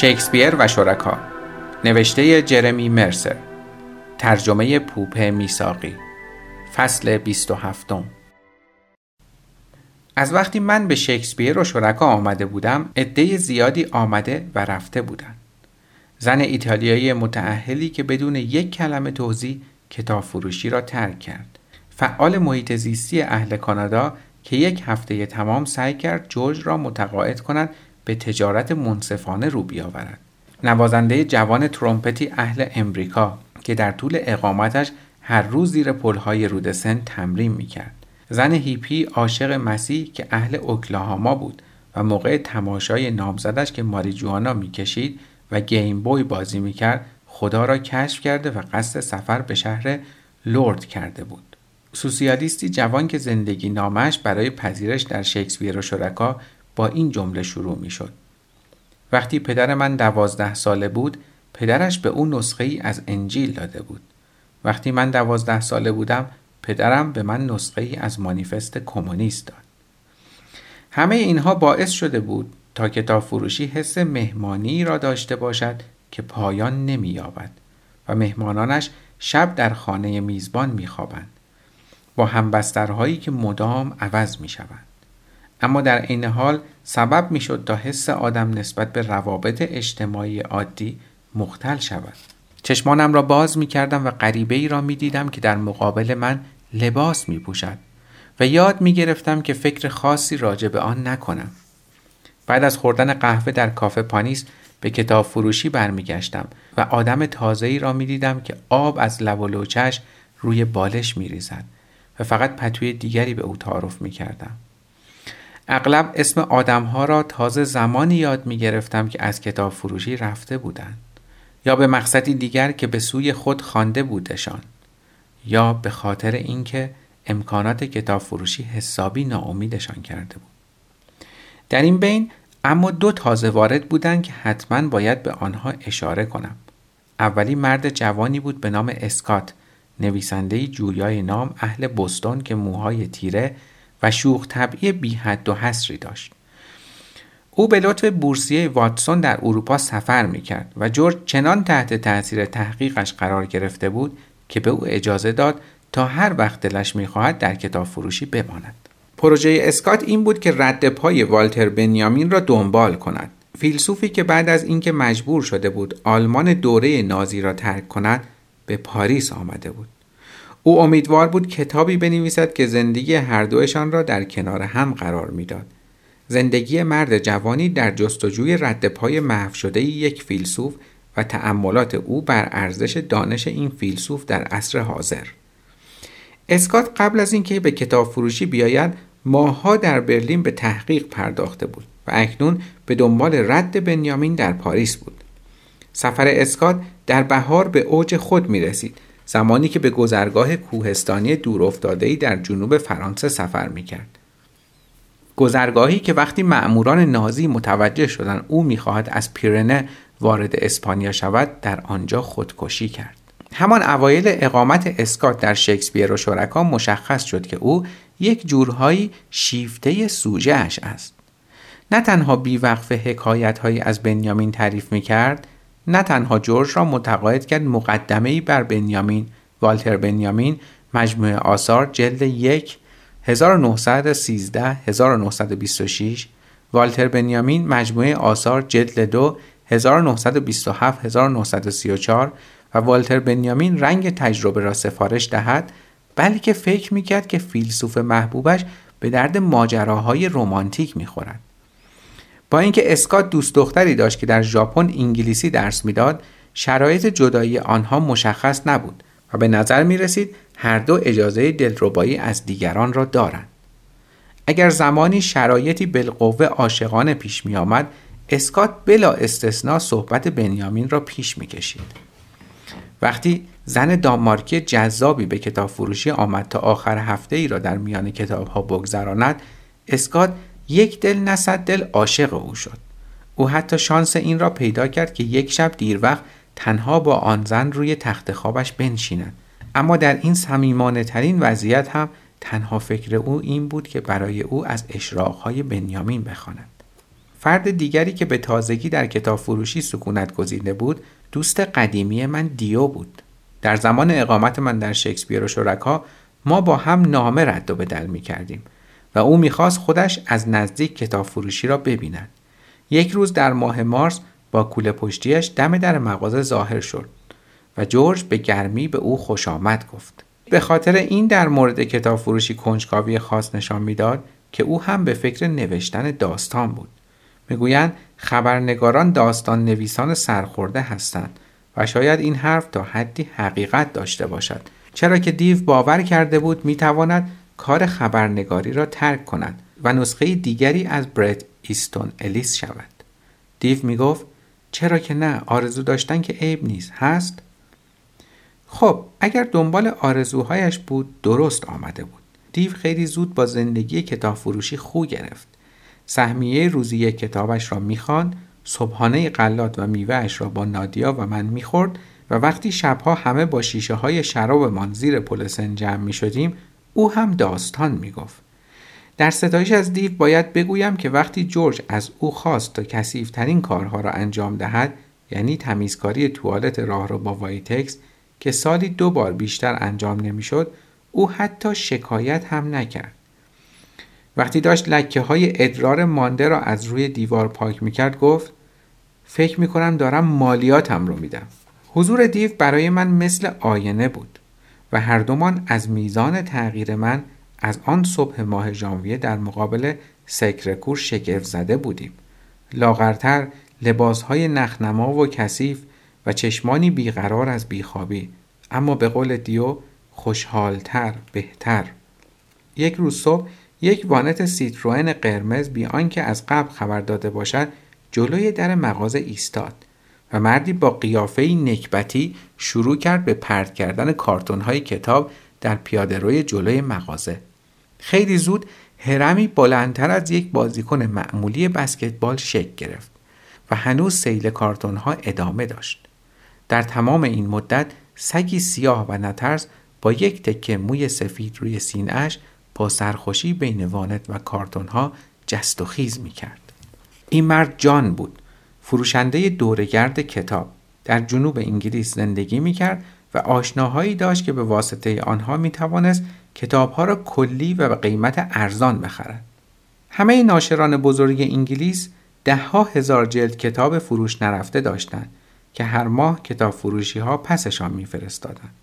شکسپیر و شرکا. نوشته جرمی مرسر. ترجمه پوپه میساقی فصل 27 از وقتی من به شکسپیر و شرکا آمده بودم عده زیادی آمده و رفته بودند. زن ایتالیایی متعهلی که بدون یک کلمه توضیح کتاب فروشی را ترک کرد. فعال محیط زیستی اهل کانادا که یک هفته تمام سعی کرد جورج را متقاعد کند به تجارت منصفانه رو بیاورد. نوازنده جوان ترومپتی اهل امریکا که در طول اقامتش هر روز زیر پلهای رودسن تمرین می‌کرد. زن هیپی عاشق مسیح که اهل اوکلاهاما بود و موقع تماشای نامزدش که ماریجوانا می‌کشید و گیم بوی بازی می‌کرد خدا را کشف کرده و قصد سفر به شهر لورد کرده بود. سوسیالیستی جوان که زندگی نامش برای پذیرش در شکسپیر و شرکا با این جمله شروع می شد. وقتی پدر من دوازده ساله بود پدرش به او نسخه ای از انجیل داده بود. وقتی من دوازده ساله بودم پدرم به من نسخه ای از مانیفست کمونیست داد. همه اینها باعث شده بود تا کتاب فروشی حس مهمانی را داشته باشد که پایان نمی یابد و مهمانانش شب در خانه میزبان می خوابند با همبسترهایی که مدام عوض می شوند. اما در عین حال سبب می شد تا حس آدم نسبت به روابط اجتماعی عادی مختل شود. چشمانم را باز می کردم و غریبه ای را می دیدم که در مقابل من لباس می پوشد و یاد می گرفتم که فکر خاصی راجع به آن نکنم. بعد از خوردن قهوه در کافه پانیس به کتاب فروشی برمیگشتم و آدم تازه‌ای را می دیدم که آب از لب و لوچش روی بالش می ریزد و فقط پتوی دیگری به او تعارف می کردم. اغلب اسم آدمها را تازه زمانی یاد می گرفتم که از کتاب فروشی رفته بودند. یا به مقصدی دیگر که به سوی خود خوانده بودشان. یا به خاطر اینکه امکانات کتاب فروشی حسابی ناامیدشان کرده بود. در این بین اما دو تازه وارد بودند که حتما باید به آنها اشاره کنم. اولی مرد جوانی بود به نام اسکات نویسنده جویای نام اهل بستون که موهای تیره و شوخ طبعی بی حد و حسری داشت. او به لطف بورسیه واتسون در اروپا سفر می کرد و جورج چنان تحت تاثیر تحقیقش قرار گرفته بود که به او اجازه داد تا هر وقت دلش می‌خواهد در کتاب فروشی بماند. پروژه اسکات این بود که رد پای والتر بنیامین را دنبال کند. فیلسوفی که بعد از اینکه مجبور شده بود آلمان دوره نازی را ترک کند به پاریس آمده بود. او امیدوار بود کتابی بنویسد که زندگی هر دوشان را در کنار هم قرار می‌داد. زندگی مرد جوانی در جستجوی رد پای محو شده یک فیلسوف و تأملات او بر ارزش دانش این فیلسوف در عصر حاضر. اسکات قبل از اینکه به کتاب فروشی بیاید ماهها در برلین به تحقیق پرداخته بود و اکنون به دنبال رد بنیامین در پاریس بود. سفر اسکات در بهار به اوج خود می رسید زمانی که به گذرگاه کوهستانی دورافتاده‌ای در جنوب فرانسه سفر می‌کرد. گذرگاهی که وقتی مأموران نازی متوجه شدند او می‌خواهد از پیرنه وارد اسپانیا شود در آنجا خودکشی کرد. همان اوایل اقامت اسکات در شکسپیر و شرکا مشخص شد که او یک جورهایی شیفته سوژه اش است. نه تنها بیوقف حکایت هایی از بنیامین تعریف می کرد نه تنها جورج را متقاعد کرد مقدمه ای بر بنیامین. والتر بنیامین مجموعه آثار جلد یک 1913 1926 والتر بنیامین مجموعه آثار جلد دو 1927 1934 و والتر بنیامین رنگ تجربه را سفارش دهد بلکه فکر می‌کرد که فیلسوف محبوبش به درد ماجراهای رمانتیک می‌خورد. با اینکه اسکات دوست دختری داشت که در ژاپن انگلیسی درس می‌داد شرایط جدایی آنها مشخص نبود و به نظر می رسید هر دو اجازه دلربایی از دیگران را دارند اگر زمانی شرایطی بالقوه عاشقانه پیش می آمد اسکات بلا استثنا صحبت بنیامین را پیش می کشید. وقتی زن دانمارکی جذابی به کتاب فروشی آمد تا آخر هفته ای را در میان کتاب ها بگذراند اسکات یک دل نصد دل عاشق او شد. او حتی شانس این را پیدا کرد که یک شب دیر وقت تنها با آن زن روی تخت خوابش بنشیند. اما در این صمیمانه ترین وضعیت هم تنها فکر او این بود که برای او از اشراقهای بنیامین بخواند. فرد دیگری که به تازگی در کتاب فروشی سکونت گزیده بود دوست قدیمی من دیو بود. در زمان اقامت من در شکسپیر و شرکا ما با هم نامه رد و بدل می کردیم و او می‌خواست خودش از نزدیک کتاب فروشی را ببیند. یک روز در ماه مارس با کوله پشتیش دم در مغازه ظاهر شد و جورج به گرمی به او خوش آمد گفت. به خاطر این در مورد کتاب فروشی کنجکاوی خاص نشان می‌داد که او هم به فکر نوشتن داستان بود. می‌گویند خبرنگاران داستان نویسان سرخورده هستند و شاید این حرف تا حدی حقیقت داشته باشد چرا که دیو باور کرده بود می‌تواند کار خبرنگاری را ترک کند و نسخه دیگری از برد ایستون الیس شود. دیو می‌گفت چرا که نه آرزو داشتن که عیب نیست. هست؟ خب اگر دنبال آرزوهایش بود درست آمده بود. دیو خیلی زود با زندگی کتاب فروشی خو گرفت. سهمیه روزی کتابش را می‌خواند صبحانه غلات و میوهش را با نادیا و من می‌خورد و وقتی شبها همه با شیشه های شرابمان زیر پل سن جمع می شدیم او هم داستان می گفت. در ستایش از دیو باید بگویم که وقتی جورج از او خواست تا کثیف‌ترین کارها را انجام دهد یعنی تمیزکاری توالت راهرو را با وایتکس که سالی دو بار بیشتر انجام نمی‌شد او حتی شکایت هم نکرد. وقتی داشت لکه های ادرار مانده را از روی دیوار پاک می‌کرد گفت فکر می‌کنم دارم مالیاتم رو میدم. حضور دیو برای من مثل آینه بود. و هر دومان از میزان تغییر من از آن صبح ماه ژانویه در مقابل سکرکور شگفت زده بودیم. لاغرتر لباسهای نخنما و کثیف و چشمانی بیقرار از بیخوابی. اما به قول دیو خوشحالتر بهتر. یک روز صبح یک وانت سیتروئن قرمز بی آنکه از قبل خبر داده باشد جلوی در مغازه ایستاد. و مردی با قیافه نکبتی شروع کرد به پرت کردن کارتون های کتاب در پیاده روی جلوی مغازه. خیلی زود هرمی بلندتر از یک بازیکن معمولی بسکتبال شکل گرفت و هنوز سیل کارتون ها ادامه داشت. در تمام این مدت سگی سیاه و نترس با یک تکه موی سفید روی سینهش با سرخوشی بین وانت و کارتون ها جست و خیز می کرد. این مرد جان بود فروشنده دورگرد کتاب در جنوب انگلیس زندگی می کرد و آشناهایی داشت که به واسطه آنها می توانست کتابها را کلی و به قیمت ارزان بخرد. همه ناشران بزرگ انگلیس دهها هزار جلد کتاب فروش نرفته داشتند که هر ماه کتاب فروشی ها پسشان میفرستادند.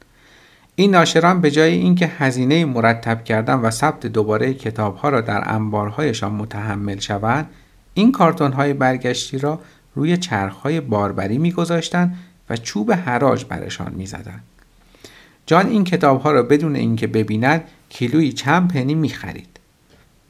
این ناشران به جای اینکه هزینه مرتب کردن و ثبت دوباره کتاب ها را در انبارهایشان متحمل شوند این کارتون های برگشتی را روی چرخهای باربری میگذاشتند و چوب حراج برشان می‌زدند جان این کتاب ها را بدون اینکه ببیند کیلویی چند پنی می‌خرید.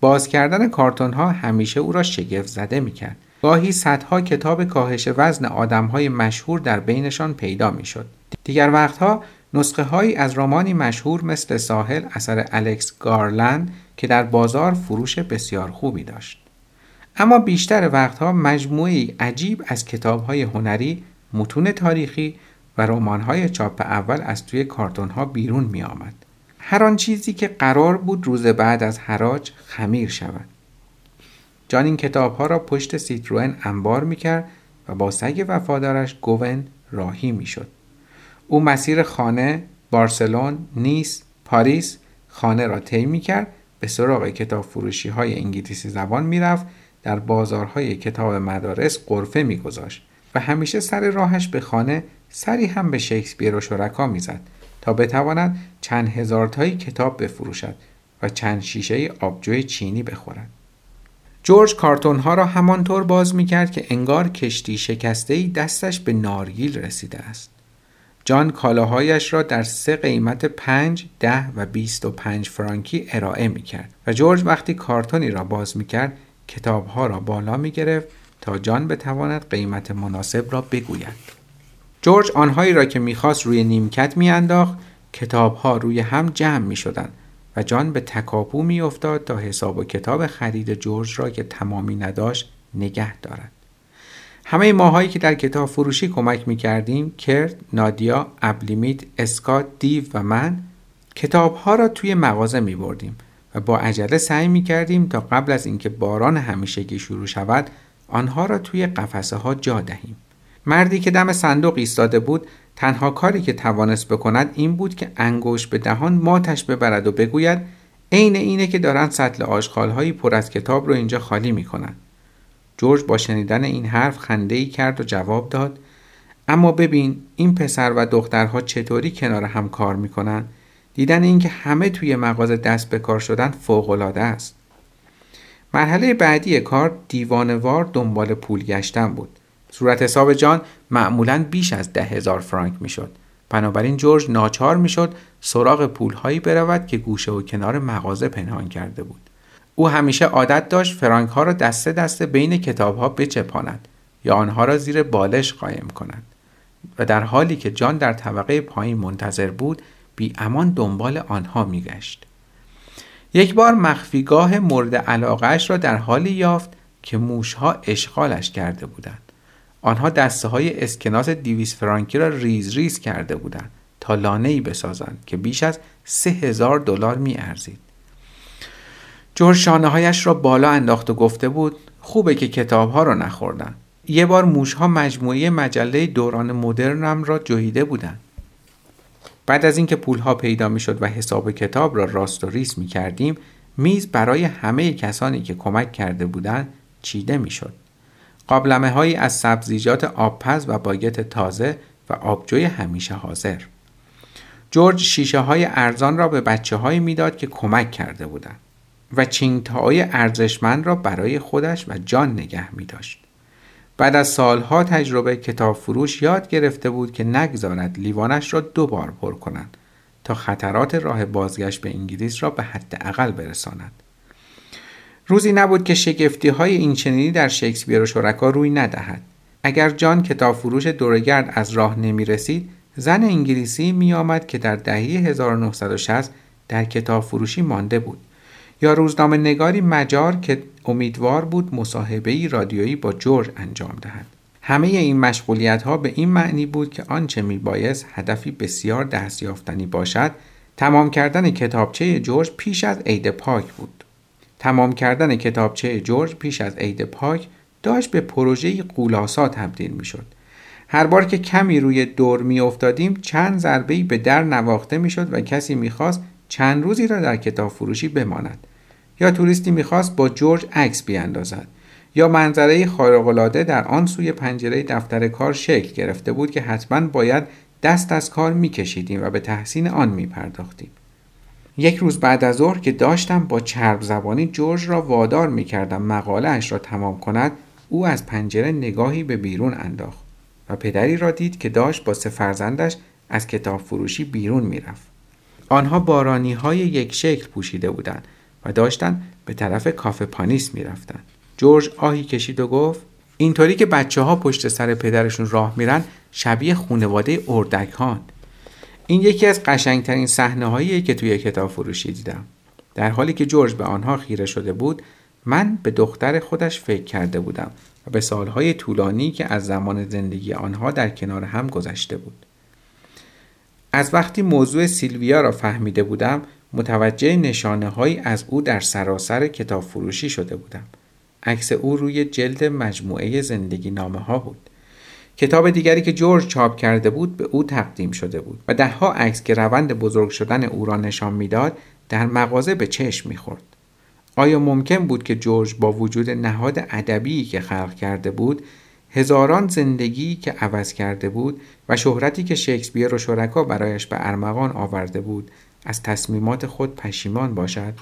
باز کردن کارتون ها همیشه او را شگفت زده می‌کرد. گاهی صدها کتاب کاهش وزن آدم های مشهور در بینشان پیدا می‌شد. دیگر وقتها نسخه هایی از رمانی مشهور مثل ساحل اثر الکس گارلند که در بازار فروش بسیار خوبی داشت. اما بیشتر وقتها مجموعی عجیب از کتابهای هنری، متون تاریخی و رمان‌های چاپ اول از توی کارتونها بیرون می آمد. هر آن چیزی که قرار بود روز بعد از حراج خمیر شود. جان این کتابها را پشت سیتروئن انبار می کرد و با سگ وفادارش گوون راهی می شد. او مسیر خانه، بارسلون، نیس، پاریس خانه را طی می کرد به سراغ کتاب فروشی های انگلیسی زبان می رفت در بازارهای کتاب مدارس قرفه میگذاشت و همیشه سر راهش به خانه سری هم به شکسپیر و شرکا می‌زد تا بتواند چند هزار تایی کتاب بفروشد و چند شیشه آبجوی چینی بخورد. جورج کارتون ها را همانطور باز می کرد که انگار کشتی شکسته ای دستش به نارگیل رسیده است. جان کالاهایش را در سه قیمت پنج، ده و بیست و پنج فرانکی ارائه می کرد و جورج وقتی کارتونی را باز می کرد کتابها را بالا می گرفت تا جان بتواند قیمت مناسب را بگوید. جورج آنهایی را که می‌خواست روی نیمکت میانداخت کتابها روی هم جمع می شدن و جان به تکاپو می افتاد تا حساب و کتاب خرید جورج را که تمامی نداشت نگه دارد. همه ماهایی که در کتاب فروشی کمک می کردیم کرد، نادیا، ابلیمیت، اسکات، دیو و من کتابها را توی مغازه می بردیم و با عجله سعی می کردیم تا قبل از اینکه باران همیشگی شروع شود آنها را توی قفسه ها جا دهیم. مردی که دم صندوق ایستاده بود تنها کاری که توانست بکند این بود که انگوش به دهان ماتش ببرد و بگوید عین اینه که دارن سطل آشغالهایی پر از کتاب رو اینجا خالی می‌کنن. جورج با شنیدن این حرف خنده ای کرد و جواب داد اما ببین این پسر و دخترها چطوری کنار هم کار می‌کنن؟ دیدن اینکه همه توی مغازه دست به کار شدن فوقالعاده است. مرحله بعدی کار دیوانوار دنبال پول گشتن بود. صورت حساب جان معمولا بیش از ده هزار فرانک می‌شد. بنابراین جورج ناچار می‌شد سراغ پولهایی برود که گوشه و کنار مغازه پنهان کرده بود. او همیشه عادت داشت فرانک ها را دسته دسته بین کتاب ها بچپاند یا آنها را زیر بالش قایم کند. و در حالی که جان در طبقه پایین منتظر بود بی امان دنبال آنها میگشت یک بار مخفیگاه مورد علاقهش را در حالی یافت که موشها اشغالش کرده بودند آنها دسته های اسکناس دیویس فرانکی را ریز ریز کرده بودند تا لانه بسازند که بیش از سه هزار دلار می ارزید. جور شانه هایش را بالا انداخت و گفته بود خوبه که کتاب ها را نخوردن. یه بار موش ها مجموعه مجله دوران مدرنم را جویده بودند. بعد از اینکه پول ها پیدا می شد و حساب کتاب را راست و ریس می کردیم میز برای همه کسانی که کمک کرده بودند چیده می شد. قابلمه هایی از سبزیجات آبپز و باگت تازه و آبجوی همیشه حاضر. جورج شیشه های ارزان را به بچه هایی می‌داد که کمک کرده بودند و چینگتای ارزشمند را برای خودش و جان نگه می داشت. بعد از سالها تجربه کتاب فروش یاد گرفته بود که نگذارد لیوانش را دو بار پر کنند تا خطرات راه بازگشت به انگلیس را به حداقل برساند. روزی نبود که شگفتی های این چنینی در شکسپیر و شرکا روی ندهد. اگر جان کتاب فروش دورگرد از راه نمی رسید زن انگلیسی می آمد که در دهه 1960 در کتاب فروشی مانده بود یا روزنامه نگاری مجار که امیدوار بود مصاحبه رادیویی با جورج انجام دهد. همه این مشغولیت ها به این معنی بود که آنچه می بایست هدفی بسیار دستیافتنی باشد تمام کردن کتابچه جورج پیش از عید پاک بود. تمام کردن کتابچه جورج پیش از عید پاک داشت به پروژه قولاسا تبدیل می شد هر بار که کمی روی دور می افتادیم چند ضربه به در نواخته می شد و کسی می‌خواست چند روزی را در کتاب فروشی بماند. یا توریستی می‌خواست با جورج عکس بیاندازد یا منظره خارق‌العاده در آن سوی پنجره دفتر کار شکل گرفته بود که حتما باید دست از کار میکشیدیم و به تحسین آن میپرداختیم یک روز بعد از ظهر که داشتم با چرب زبانی جورج را وادار می‌کردم مقاله اش را تمام کند او از پنجره نگاهی به بیرون انداخت و پدری را دید که داشت با سه فرزندش از کتاب فروشی بیرون می‌رفت. آنها بارانی های یک شکل پوشیده بودند و داشتن به طرف کافه پانیس می‌رفتند. جورج آهی کشید و گفت اینطوری که بچه ها پشت سر پدرشون راه میرن شبیه خونواده اردکان این یکی از قشنگترین صحنه هایی که توی کتاب فروشی دیدم در حالی که جورج به آنها خیره شده بود من به دختر خودش فکر کرده بودم و به سالهای طولانی که از زمان زندگی آنها در کنار هم گذشته بود. از وقتی موضوع سیلویا را فهمیده بودم متوجه نشانه هایی از او در سراسر کتاب فروشی شده بودم. عکس او روی جلد مجموعه زندگی نامه ها بود. کتاب دیگری که جورج چاپ کرده بود به او تقدیم شده بود و دهها عکس که روند بزرگ شدن او را نشان می‌داد در مغازه به چشم می‌خورد. آیا ممکن بود که جورج با وجود نهاد ادبی که خلق کرده بود هزاران زندگی که عوض کرده بود و شهرتی که شکسپیر و شرکا برایش به ارمغان آورده بود از تصمیمات خود پشیمان باشد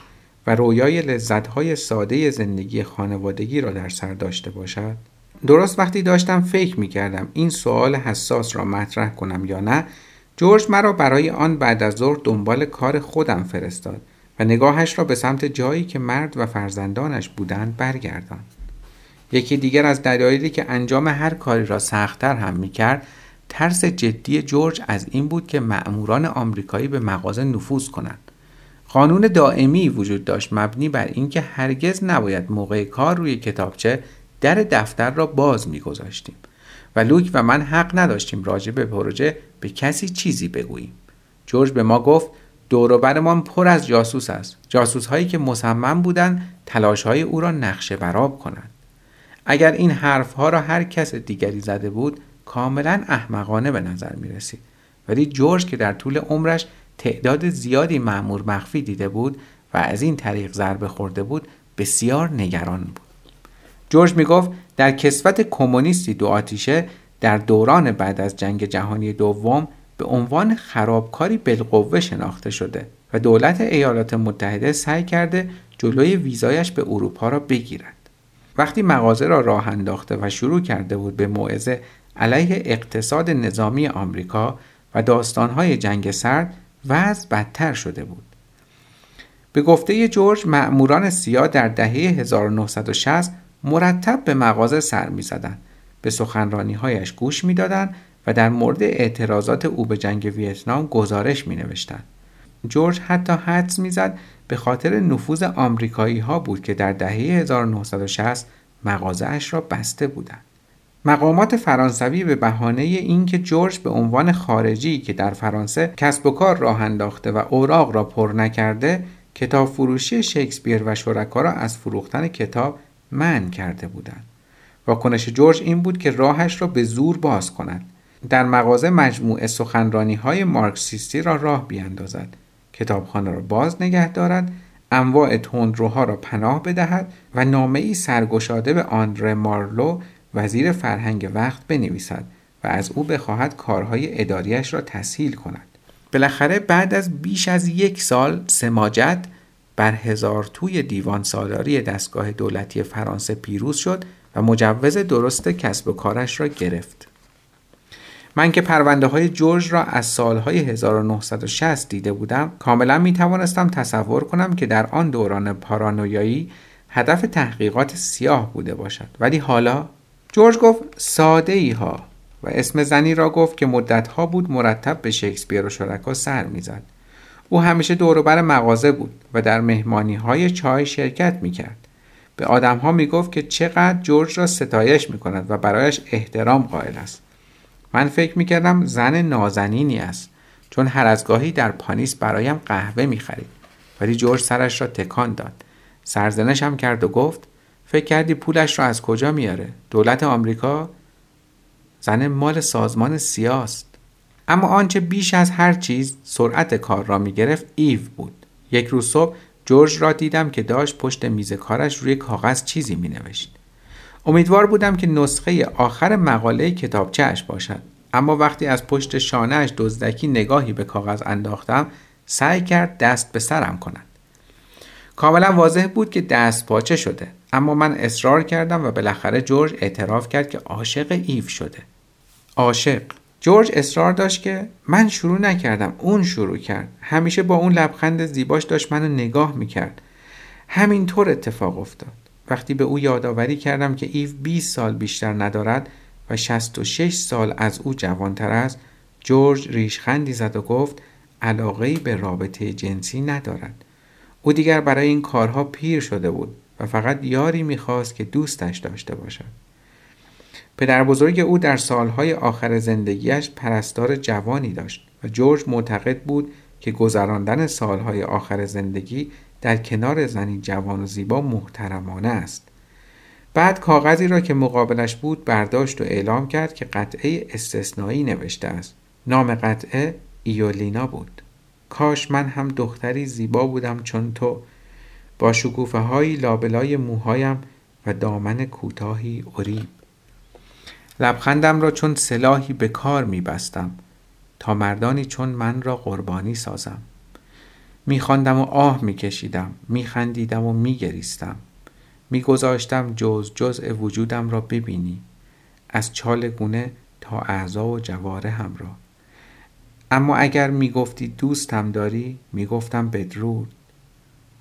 و رویای لذتهای ساده زندگی خانوادگی را در سر داشته باشد؟ درست وقتی داشتم فکر می کردم این سوال حساس را مطرح کنم یا نه جورج مرا برای آن بعد از ظهر دنبال کار خودم فرستاد و نگاهش را به سمت جایی که مرد و فرزندانش بودند برگردان. یکی دیگر از دلایلی که انجام هر کاری را سختتر هم می‌کرد ترس جدی جورج از این بود که مأموران آمریکایی به مغازه نفوذ کنند. قانون دائمی وجود داشت مبنی بر اینکه هرگز نباید موقع کار روی کتابچه در دفتر را باز میگذاشتیم و لوک و من حق نداشتیم راجع به پروژه به کسی چیزی بگوییم. جورج به ما گفت دوروبرمان پر از جاسوس است جاسوس هایی که مصمم بودند تلاش های او را نقشه براب کنند اگر این حرفها را هر کس دیگری زده بود کاملا احمقانه به نظر می رسید ولی جورج که در طول عمرش تعداد زیادی معمور مخفی دیده بود و از این طریق ضربه خورده بود بسیار نگران بود. جورج می گفت در کسوت کمونیستی دو آتیشه در دوران بعد از جنگ جهانی دوم به عنوان خرابکاری بالقوه شناخته شده و دولت ایالات متحده سعی کرده جلوی ویزایش به اروپا را بگیرد. وقتی مغازه را راه انداخته و شروع کرده بود به موعظه علیه اقتصاد نظامی آمریکا و داستانهای جنگ سرد وضع بدتر شده بود به گفته جورج معموران سیاه در دهه 1960 مرتب به مغازه سر می زدن. به سخنرانی هایش گوش می و در مورد اعتراضات او به جنگ ویتنام گزارش می نوشتن. جورج حتی حدس می‌زد به خاطر نفوذ آمریکایی ها بود که در دهه 1960 مغازه اش را بسته بودند. مقامات فرانسوی به بهانه اینکه جورج به عنوان خارجی که در فرانسه کسب و کار راه انداخته و اوراق را پر نکرده کتاب فروشی شکسپیر و شرکا را از فروختن کتاب من کرده بودند. واکنش جورج این بود که راهش را به زور باز کند. در مغازه مجموعه سخنرانی های مارکسیستی را راه بیاندازد. کتابخانه را باز نگه دارد انواع تندروها را پناه بدهد و نامه ای سرگشاده به آندره مارلو وزیر فرهنگ وقت بنویسد و از او بخواهد کارهای اداریش را تسهیل کند بالاخره بعد از بیش از یک سال سماجت بر هزار توی دیوان سالاری دستگاه دولتی فرانسه پیروز شد و مجوز درست کسب و کارش را گرفت. من که پرونده های جورج را از سالهای 1960 دیده بودم کاملا می توانستم تصور کنم که در آن دوران پارانویایی هدف تحقیقات سیاه بوده باشد ولی حالا جورج گفت ساده ای ها و اسم زنی را گفت که مدت ها بود مرتب به شکسپیر و شرکا سر می‌زد. او همیشه دوروبر مغازه بود و در مهمانی های چای شرکت می کرد. به آدم ها می گفت که چقدر جورج را ستایش می کند و برایش احترام قائل است. من فکر می کردم زن نازنینی است چون هر از گاهی در پانیس برایم قهوه می خرید. ولی جورج سرش را تکان داد. سرزنش هم کرد و گفت فکر کردی پولش را از کجا میاره؟ دولت آمریکا؟ زن مال سازمان سیاست. اما آنچه بیش از هر چیز سرعت کار را می گرفت ایو بود. یک روز صبح جورج را دیدم که داشت پشت میز کارش روی کاغذ چیزی می نوشت. امیدوار بودم که نسخه آخر مقاله کتابچهش باشد. اما وقتی از پشت شانهش دزدکی نگاهی به کاغذ انداختم سعی کرد دست به سرم کند. کاملا واضح بود که دست پاچه شده اما من اصرار کردم و بالاخره جورج اعتراف کرد که عاشق ایو شده. عاشق. جورج اصرار داشت که من شروع نکردم اون شروع کرد. همیشه با اون لبخند زیباش داشت منو نگاه می‌کرد. همینطور اتفاق افتاد. وقتی به او یادآوری کردم که ایو 20 سال بیشتر ندارد و 66 سال از او جوانتر است جورج ریشخندی زد و گفت علاقه به رابطه جنسی ندارد. او دیگر برای این کارها پیر شده بود. و فقط یاری می‌خواست که دوستش داشته باشد. پدر بزرگ او در سالهای آخر زندگیش پرستار جوانی داشت و جورج معتقد بود که گذراندن سالهای آخر زندگی در کنار زنی جوان و زیبا محترمانه است. بعد کاغذی را که مقابلش بود برداشت و اعلام کرد که قطعه استثنایی نوشته است. نام قطعه ایولینا بود. کاش من هم دختری زیبا بودم چون تو با شکوفه های لابلای موهایم و دامن کوتاهی اریب لبخندم را چون سلاحی به کار می بستم تا مردانی چون من را قربانی سازم. میخواندم و آه میکشیدم میخندیدم و میگریستم. میگذاشتم جز جزء وجودم را ببینی از چال گونه تا اعضا و هم را. اما اگر می‌گفتی دوستم داری می‌گفتم بدرود.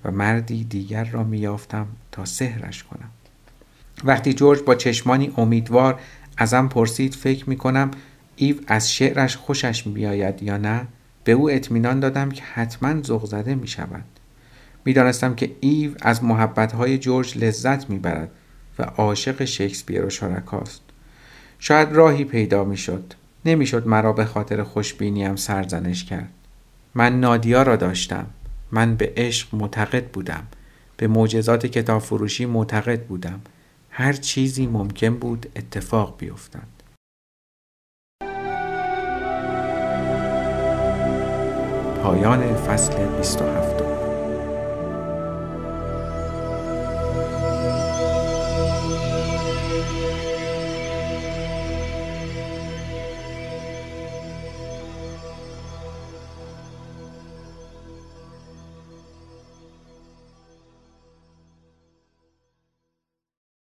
و مردی دیگر را میافتم تا سهرش کنم وقتی جورج با چشمانی امیدوار ازم پرسید فکر می‌کنم ایو از شعرش خوشش میآید یا نه به او اطمینان دادم که حتما ذوق زده می شود. می‌دانستم که ایو از محبتهای جورج لذت می‌برد و عاشق شکسپیر و شرکاست. شاید راهی پیدا می‌شد. نمی‌شد مرا به خاطر خوشبینیم سرزنش کرد. من نادیا را داشتم. من به عشق معتقد بودم. به معجزات کتاب فروشی معتقد بودم. هر چیزی ممکن بود اتفاق بیفتد. پایان فصل 27